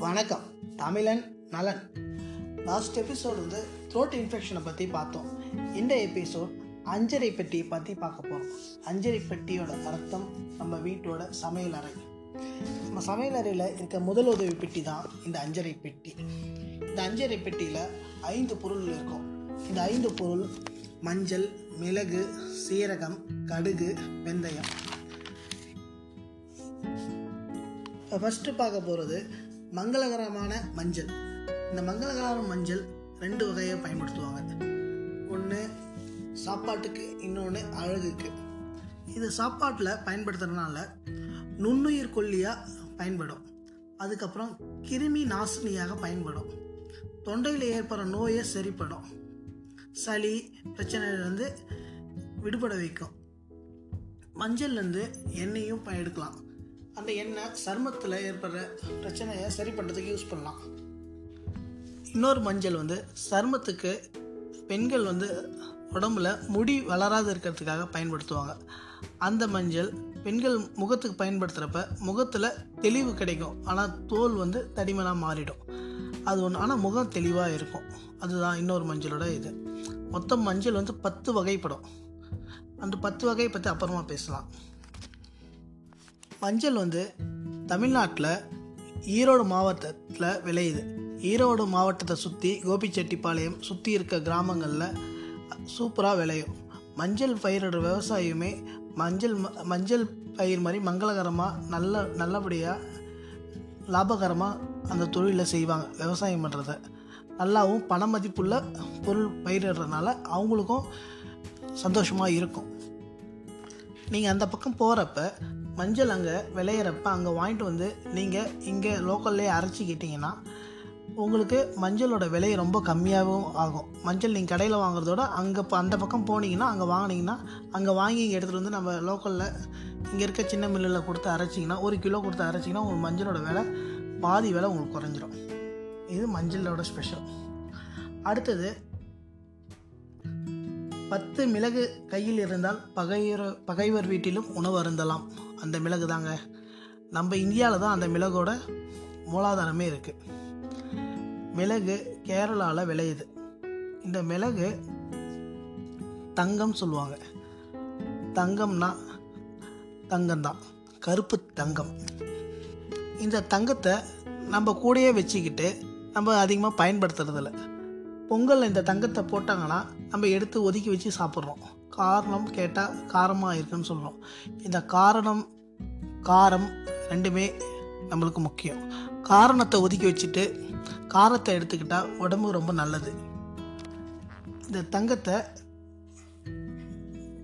வணக்கம். தமிழன் நலன். லாஸ்ட் எபிசோடு வந்து த்ரோட் இன்ஃபெக்ஷனை பற்றி பார்த்தோம். இந்த எபிசோட் அஞ்சரை பெட்டியை பற்றி பார்க்க போகிறோம் அஞ்சரை பெட்டியோட அர்த்தம் நம்ம வீட்டோட சமையல் அறை. நம்ம சமையல் அறையில் இருக்க முதல் உதவி பெட்டி தான் இந்த அஞ்சரை பெட்டி. இந்த அஞ்சரை பெட்டியில் ஐந்து பொருள் இருக்கும். இந்த ஐந்து பொருள் மஞ்சள் மிளகு சீரகம் கடுகு வெந்தயம். ஃபஸ்ட்டு பார்க்க போகிறது மங்களகரமான மஞ்சள். இந்த மங்களகரமான மஞ்சள் ரெண்டு வகையை பயன்படுத்துவாங்க. ஒன்று சாப்பாட்டுக்கு இன்னொன்று அழகுக்கு. இது சாப்பாட்டில் பயன்படுத்துறதுனால நுண்ணுயிர் கொல்லியாக பயன்படும். அதுக்கப்புறம் கிருமி நாசினியாக பயன்படும். தொண்டையில் ஏற்படுற நோயை சரிப்படும். சளி பிரச்சனையிலேருந்து விடுபட வைக்கும். மஞ்சள்லேருந்து எண்ணெயும் எடுக்கலாம் அந்த எண்ணெய் சருமத்தில் ஏற்படுற பிரச்சனையை சரி பண்ணுறதுக்கு யூஸ் பண்ணலாம். இன்னொரு மஞ்சள் வந்து சருமத்துக்கு பெண்கள் வந்து உடம்புல முடி வளராது இருக்கிறதுக்காக பயன்படுத்துவாங்க. அந்த மஞ்சள் பெண்கள் முகத்துக்கு பயன்படுத்துகிறப்ப முகத்தில் தெளிவு கிடைக்கும். ஆனால் தோல் வந்து தடிமனாக மாறிடும். அது ஒன்று ஆனால் முகம் தெளிவாக இருக்கும். அதுதான் இன்னொரு மஞ்சளோட இது. மொத்தம் மஞ்சள் வந்து பத்து வகைப்படும். அந்த பத்து வகையை பற்றி அப்புறமா பேசலாம். மஞ்சள் வந்து தமிழ்நாட்டில் ஈரோடு மாவட்டத்தில் விளையுது. ஈரோடு மாவட்டத்தை சுற்றி கோபிச்செட்டிப்பாளையம் சுற்றி இருக்க கிராமங்களில் சூப்பராக விளையும். மஞ்சள் பயிரிடுற விவசாயமே மஞ்சள் ம- மஞ்சள் பயிர் மாதிரி மங்களகரமாக நல்ல நல்லபடியாக லாபகரமாக அந்த தொழிலை செய்வாங்க விவசாயம் பண்ணுறத நல்லாவும் பண மதிப்புள்ள பொருள் பயிரிடுறதுனால அவங்களுக்கும் சந்தோஷமாக இருக்கும். நீங்கள் அந்த பக்கம் போகிறப்ப மஞ்சள் அங்கே விளையிறப்ப அங்கே வாங்கிட்டு வந்து நீங்கள் இங்கே லோக்கல்லே அரைச்சிக்கிட்டிங்கன்னா உங்களுக்கு மஞ்சளோட விலை ரொம்ப கம்மியாகவும் ஆகும். மஞ்சள் நீங்கள் கடையில் வாங்குறதோட அங்கே இப்போ அந்த பக்கம் போனீங்கன்னா அங்கே வாங்குனீங்கன்னா அங்கே வாங்கி இங்கே எடுத்துகிட்டு வந்து நம்ம லோக்கலில் இங்கே இருக்க சின்ன மில்லில் கொடுத்து அரைச்சிங்கன்னா ஒரு கிலோ கொடுத்து அரைச்சிங்கன்னா உங்களுக்கு மஞ்சளோட விலை பாதி விலை உங்களுக்கு குறைஞ்சிரும். இது மஞ்சளோட ஸ்பெஷல் அடுத்தது பத்து மிளகு கையில் இருந்தால் பகையர் பகைவர் வீட்டிலும் உணவு அருந்தலாம். அந்த மிளகு தாங்க. நம்ம இந்தியாவில் தான் அந்த மிளகோட மூலாதாரமே இருக்குது மிளகு கேரளாவில் விளையுது. இந்த மிளகு தங்கம் சொல்லுவாங்க. தங்கம்னா தங்கம்தான். கருப்பு தங்கம். இந்த தங்கத்தை நம்ம கூடயே வச்சுக்கிட்டு நம்ம அதிகமாக பயன்படுத்துறதில்ல. பொங்கலில் இந்த தங்கத்தை போட்டாங்கன்னா நம்ம எடுத்து ஒதுக்கி வச்சு சாப்பிட்றோம். காரணம் கேட்டால் காரமாக இருக்குன்னு சொல்கிறோம் இந்த காரணம் காரம் ரெண்டுமே நம்மளுக்கு முக்கியம். காரணத்தை ஒதுக்கி வச்சுட்டு காரத்தை எடுத்துக்கிட்டால் உடம்பு ரொம்ப நல்லது. இந்த தங்கத்தை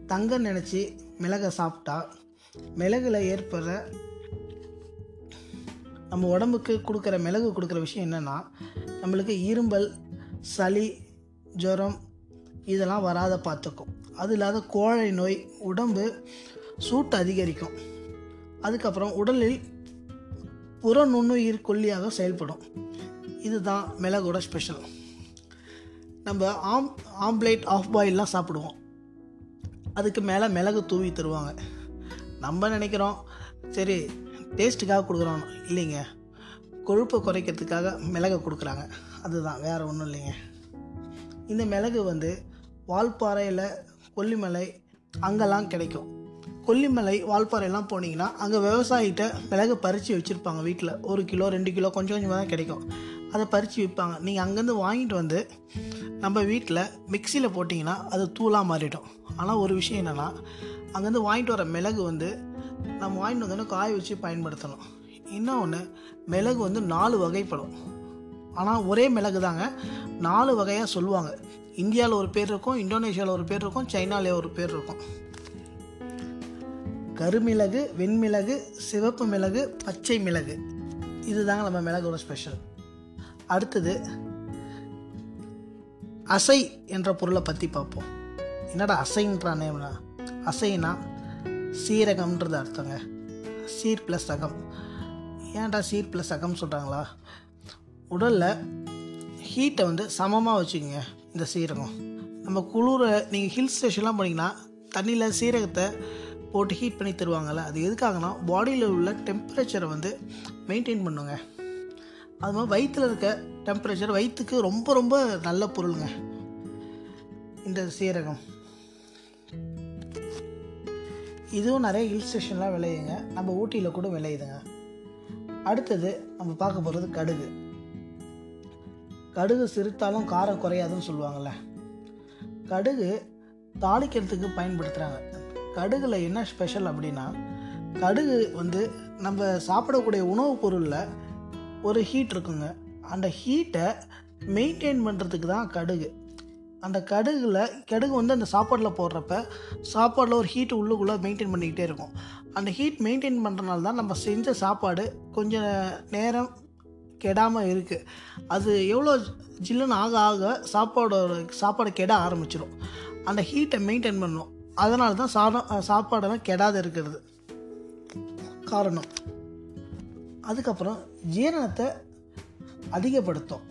தங்கம் நினச்சி மிளகை சாப்பிட்டா மிளகுல ஏற்படுற நம்ம உடம்புக்கு கொடுக்குற மிளகு கொடுக்குற விஷயம் என்னென்னா நம்மளுக்கு இரும்பல் சளி ஜுரம் இதெல்லாம் வராத பார்த்துக்கும் அது இல்லாத கோழை நோய் உடம்பு சூட்டு அதிகரிக்கும். அதுக்கப்புறம் உடலில் புற நுண்ணுயிர் கொல்லியாக செயல்படும். இதுதான் மிளகோட ஸ்பெஷல். நம்ம ஆம் ஆம்ப்லேட் ஆஃப் பாயில்லாம் சாப்பிடுவோம். அதுக்கு மேலே மிளகு தூவி தருவாங்க. நம்ம நினைக்கிறோம் சரி டேஸ்ட்டுக்காக கொடுக்குறோம் இல்லைங்க. கொழுப்பை குறைக்கிறதுக்காக மிளகை கொடுக்குறாங்க. அதுதான் வேறு ஒன்றும் இல்லைங்க. இந்த மிளகு வந்து வால்பாறையில் கொல்லிமலை அங்கெல்லாம் கிடைக்கும். கொல்லிமலை வால்பாறையெல்லாம் போனீங்கன்னா அங்கே விவசாயிகிட்ட மிளகு பறித்து வச்சுருப்பாங்க வீட்டில் ஒரு கிலோ ரெண்டு கிலோ கொஞ்சம் கொஞ்சமாக தான் கிடைக்கும். அதை பறித்து விற்பாங்க. நீங்கள் அங்கேருந்து வாங்கிட்டு வந்து நம்ம வீட்டில் மிக்சியில் போட்டிங்கன்னா அது தூளாக மாறிடும். ஆனால் ஒரு விஷயம் என்னென்னா அங்கேருந்து வாங்கிட்டு வர மிளகு வந்து நம்ம வாங்கிட்டு வந்து காய வச்சு பயன்படுத்தணும். இன்னொன்று மிளகு வந்து நாலு வகைப்படும். ஆனால் ஒரே மிளகு தாங்க நாலு வகையாக சொல்லுவாங்க. இந்தியாவில் ஒரு பேர் இருக்கும் இந்தோனேஷியாவில் ஒரு பேர் இருக்கும் சைனாவில் ஒரு பேர் இருக்கும். கருமிளகு வெண்மிளகு சிவப்பு மிளகு பச்சை மிளகு. இதுதாங்க நம்ம மிளகோட ஸ்பெஷல் அடுத்தது அசை என்ற பொருளை பற்றி பார்ப்போம். என்னடா அசைன்றானே அசைனா சீரகம்ன்றது அர்த்தங்க. சீர் ப்ளஸ் அகம் ஏன்டா சீர் ப்ளஸ் அகம் சொல்கிறாங்களா உடலில் ஹீட்டை வந்து சமமாக வச்சுக்கோங்க. இந்த சீரகம். நம்ம குளிர நீங்கள் ஹில் ஸ்டேஷன்லாம் போனீங்கன்னா தண்ணியில் சீரகத்தை போட்டு ஹீட் பண்ணி தருவாங்கல்ல அது எதுக்காகனா பாடியில் உள்ள டெம்பரேச்சரை வந்து மெயின்டைன் பண்ணுங்க. அது மாதிரி வயிற்றில் இருக்க டெம்பரேச்சர் வயிற்றுக்கு ரொம்ப ரொம்ப நல்ல பொருளுங்க. இந்த சீரகம். இதுவும் நிறைய ஹில் ஸ்டேஷன்லாம் விளையுங்க. நம்ம ஊட்டியில் கூட விளையுதுங்க. அடுத்தது நம்ம பார்க்க போகிறது கடுகு. கடுகு சிரித்தாலும் காரம் குறையாதுன்னு சொல்லுவாங்கள்ல கடுகு தாளிக்கிறதுக்கு பயன்படுத்துகிறாங்க கடுகுல என்ன ஸ்பெஷல் அப்படின்னா கடுகு வந்து நம்ம சாப்பிடக்கூடிய உணவுப் பொருளில் ஒரு ஹீட் இருக்குங்க. அந்த ஹீட்டை மெயின்டைன் பண்ணுறதுக்கு தான் கடுகு. அந்த கடுகில் கடுகு வந்து அந்த சாப்பாடில் போடுறப்ப சாப்பாடில் ஒரு ஹீட் உள்ளுக்குள்ளே மெயின்டைன் பண்ணிக்கிட்டே இருக்கும். அந்த ஹீட் மெயின்டைன் பண்ணுறனால தான் நம்ம செஞ்ச சாப்பாடு கொஞ்சம் நேரம் கெடாமல் இருக்குது அது எவ்வளோ ஜில்லுன்னு ஆக ஆக சாப்பாடோட சாப்பாடு கெட ஆரம்பிச்சிடும் அந்த ஹீட்டை மெயின்டைன் பண்ணணும் அதனால தான் சாதம் சாப்பாடெல்லாம் கெடாத இருக்கிறது. காரணம். அதுக்கப்புறம் ஜீரணத்தை அதிகப்படுத்தும்.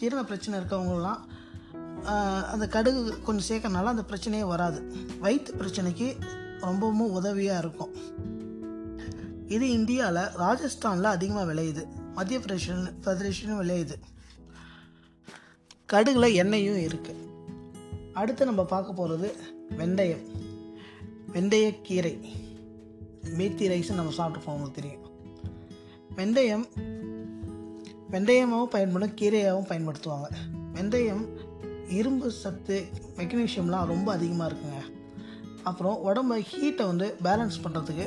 ஜீரண பிரச்சனை இருக்கவங்களாம் அந்த கடுகு கொஞ்சம் சேர்க்கறனால அந்த பிரச்சனையே வராது. வயிற்று பிரச்சனைக்கு ரொம்பவும் உதவியாக இருக்கும். இது இந்தியாவில் ராஜஸ்தானில் அதிகமாக விளையுது. மத்திய பிரதேஷன் பிரதேஷனும் விளையுது. கடுகில் எண்ணெயும் இருக்குது அடுத்து நம்ம பார்க்க போகிறது வெந்தயம். வெந்தயக்கீரை மேத்தி ரைஸ் நம்ம சாப்பிட்ருப்போம் உங்களுக்கு தெரியும். வெந்தயம் வெந்தயமாகவும் பயன்படும் கீரையாகவும் பயன்படுத்துவாங்க. வெந்தயம் இரும்பு சத்து மெக்னீஷியம்லாம் ரொம்ப அதிகமாக இருக்குங்க. அப்புறம் உடம்ப ஹீட்டை வந்து பேலன்ஸ் பண்ணுறதுக்கு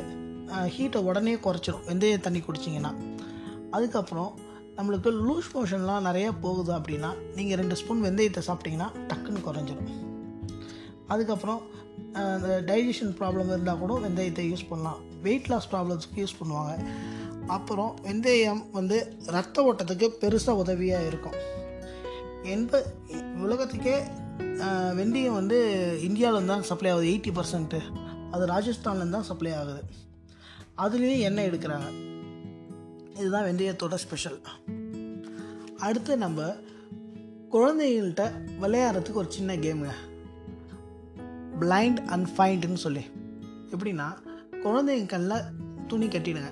ஹீட்டை உடனே குறைச்சிரும். வெந்தய தண்ணி குடிச்சிங்கன்னா. அதுக்கப்புறம் நம்மளுக்கு லூஸ் மோஷன்லாம் நிறையா போகுது அப்படின்னா நீங்கள் ரெண்டு ஸ்பூன் வெந்தயத்தை சாப்பிட்டீங்கன்னா டக்குன்னு குறைஞ்சிரும். அதுக்கப்புறம் இந்த டைஜஷன் ப்ராப்ளம் இருந்தால் கூட வெந்தயத்தை யூஸ் பண்ணலாம். வெயிட் லாஸ் ப்ராப்ளம்ஸ்க்கு யூஸ் பண்ணுவாங்க. அப்புறம் வெந்தயம் வந்து ரத்த ஓட்டத்துக்கு பெருசாக உதவியாக இருக்கும். என்ப உலகத்துக்கே வெந்தயம் வந்து இந்தியாவிலேருந்து தான் சப்ளை ஆகுது. எயிட்டி பர்சன்ட்டு அது ராஜஸ்தான்லேருந்து தான் சப்ளை ஆகுது. அதுலேயும் எண்ணெய் எடுக்கிறாங்க. இதுதான் வெந்தயத்தோட ஸ்பெஷல் அடுத்து நம்ம குழந்தைகள்கிட்ட விளையாடுறதுக்கு ஒரு சின்ன கேமுங்க பிளைண்ட் அண்ட் ஃபைண்டுன்னு சொல்லி. எப்படின்னா குழந்தைங்க கண்ணில் துணி கட்டிடுங்க.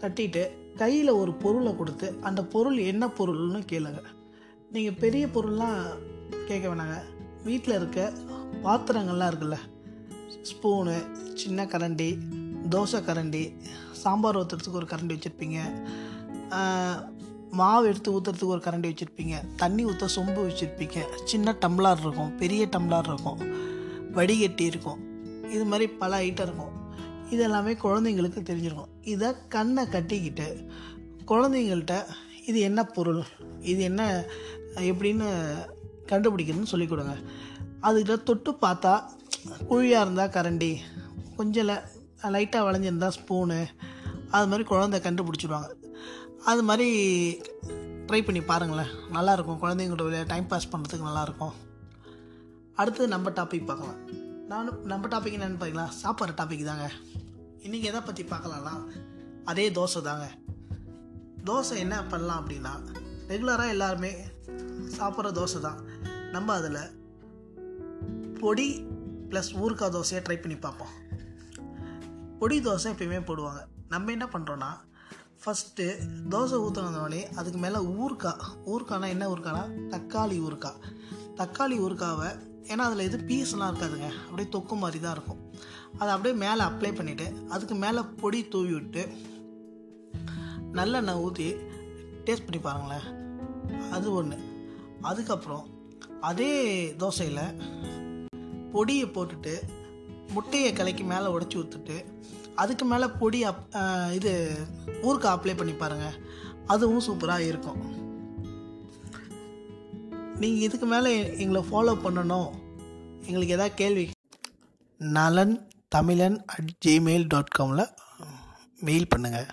கட்டிட்டு கையில் ஒரு பொருளை கொடுத்து அந்த பொருள் என்ன பொருள்னு கேளுங்க. நீங்கள் பெரிய பொருள்லாம் கேட்க வேணாங்க. வீட்டில் இருக்க பாத்திரங்கள்லாம் இருக்குல்ல ஸ்பூனு சின்ன கரண்டி தோசை கரண்டி சாம்பார் ஊற்றுறதுக்கு ஒரு கரண்டி வச்சுருப்பீங்க. மாவு எடுத்து ஊற்றுறதுக்கு ஒரு கரண்டி வச்சுருப்பீங்க. தண்ணி ஊற்ற சொம்பு வச்சுருப்பீங்க. சின்ன டம்ளார் இருக்கும் பெரிய டம்ளார் இருக்கும் வடிகட்டி இருக்கும். இது மாதிரி பல ஐட்டம் இருக்கும். இது எல்லாமே குழந்தைங்களுக்கு தெரிஞ்சிருக்கும். இதை கண்ணை கட்டிக்கிட்டு குழந்தைங்கள்ட்ட இது என்ன பொருள் இது என்ன எப்படின்னு கண்டுபிடிக்கணும்னு சொல்லிக் கொடுங்க. அதுக்கிட்ட தொட்டு பார்த்தா குழியாக இருந்தால் கரண்டி கொஞ்சம் லைட்டாக வளைஞ்சிருந்தா ஸ்பூனு அது மாதிரி குழந்தை கண்டுபிடிச்சிடுவாங்க அது மாதிரி ட்ரை பண்ணி பாருங்களேன். நல்லாயிருக்கும். குழந்தைங்களோட விளையா டைம் பாஸ் பண்ணுறதுக்கு நல்லாயிருக்கும். அடுத்து நம்ம டாபிக் பார்க்கலாம். நானும் நம்ம டாபிக் என்னென்னு பார்த்தீங்களா சாப்பாடு டாபிக் தாங்க. இன்றைக்கி எதை பற்றி பார்க்கலாம்னா அதே தோசை தாங்க. தோசை என்ன பண்ணலாம் அப்படின்னா ரெகுலராக எல்லாருமே சாப்பிட்ற தோசை தான். நம்ம அதில் பொடி ப்ளஸ் ஊறுகாய் தோசையை ட்ரை பண்ணி பார்ப்போம். பொடி தோசை எப்பயுமே போடுவாங்க. நம்ம என்ன பண்ணுறோன்னா ஃபஸ்ட்டு தோசை ஊற்றுனோடனே அதுக்கு மேலே ஊறுக்காய் ஊறுகாய்னா என்ன ஊறுகாய்னா தக்காளி ஊறுக்காய் தக்காளி ஊறுகாவை ஏன்னா அதில் எதுவும் பீஸ்லாம் இருக்காதுங்க. அப்படியே தொக்கு மாதிரி தான் இருக்கும். அதை அப்படியே மேலே அப்ளை பண்ணிவிட்டு அதுக்கு மேலே பொடி தூவி விட்டு நல்லெண்ணெய் ஊற்றி டேஸ்ட் பண்ணி பாருங்களேன். அது ஒன்று அதுக்கப்புறம் அதே தோசையில் பொடியை போட்டுட்டு முட்டையை கலக்கி மேலே உடச்சி ஊற்றுட்டு அதுக்கு மேலே பொடி அப் இது ஊருக்கு அப்ளை பண்ணி பாருங்கள் அதுவும் சூப்பராக இருக்கும். நீங்கள் இதுக்கு மேலே எங்களை ஃபாலோ பண்ணணும். எங்களுக்கு எதாவது கேள்வி Nalan Tamilan at Gmail dot Kamil mail பண்ணுங்கள்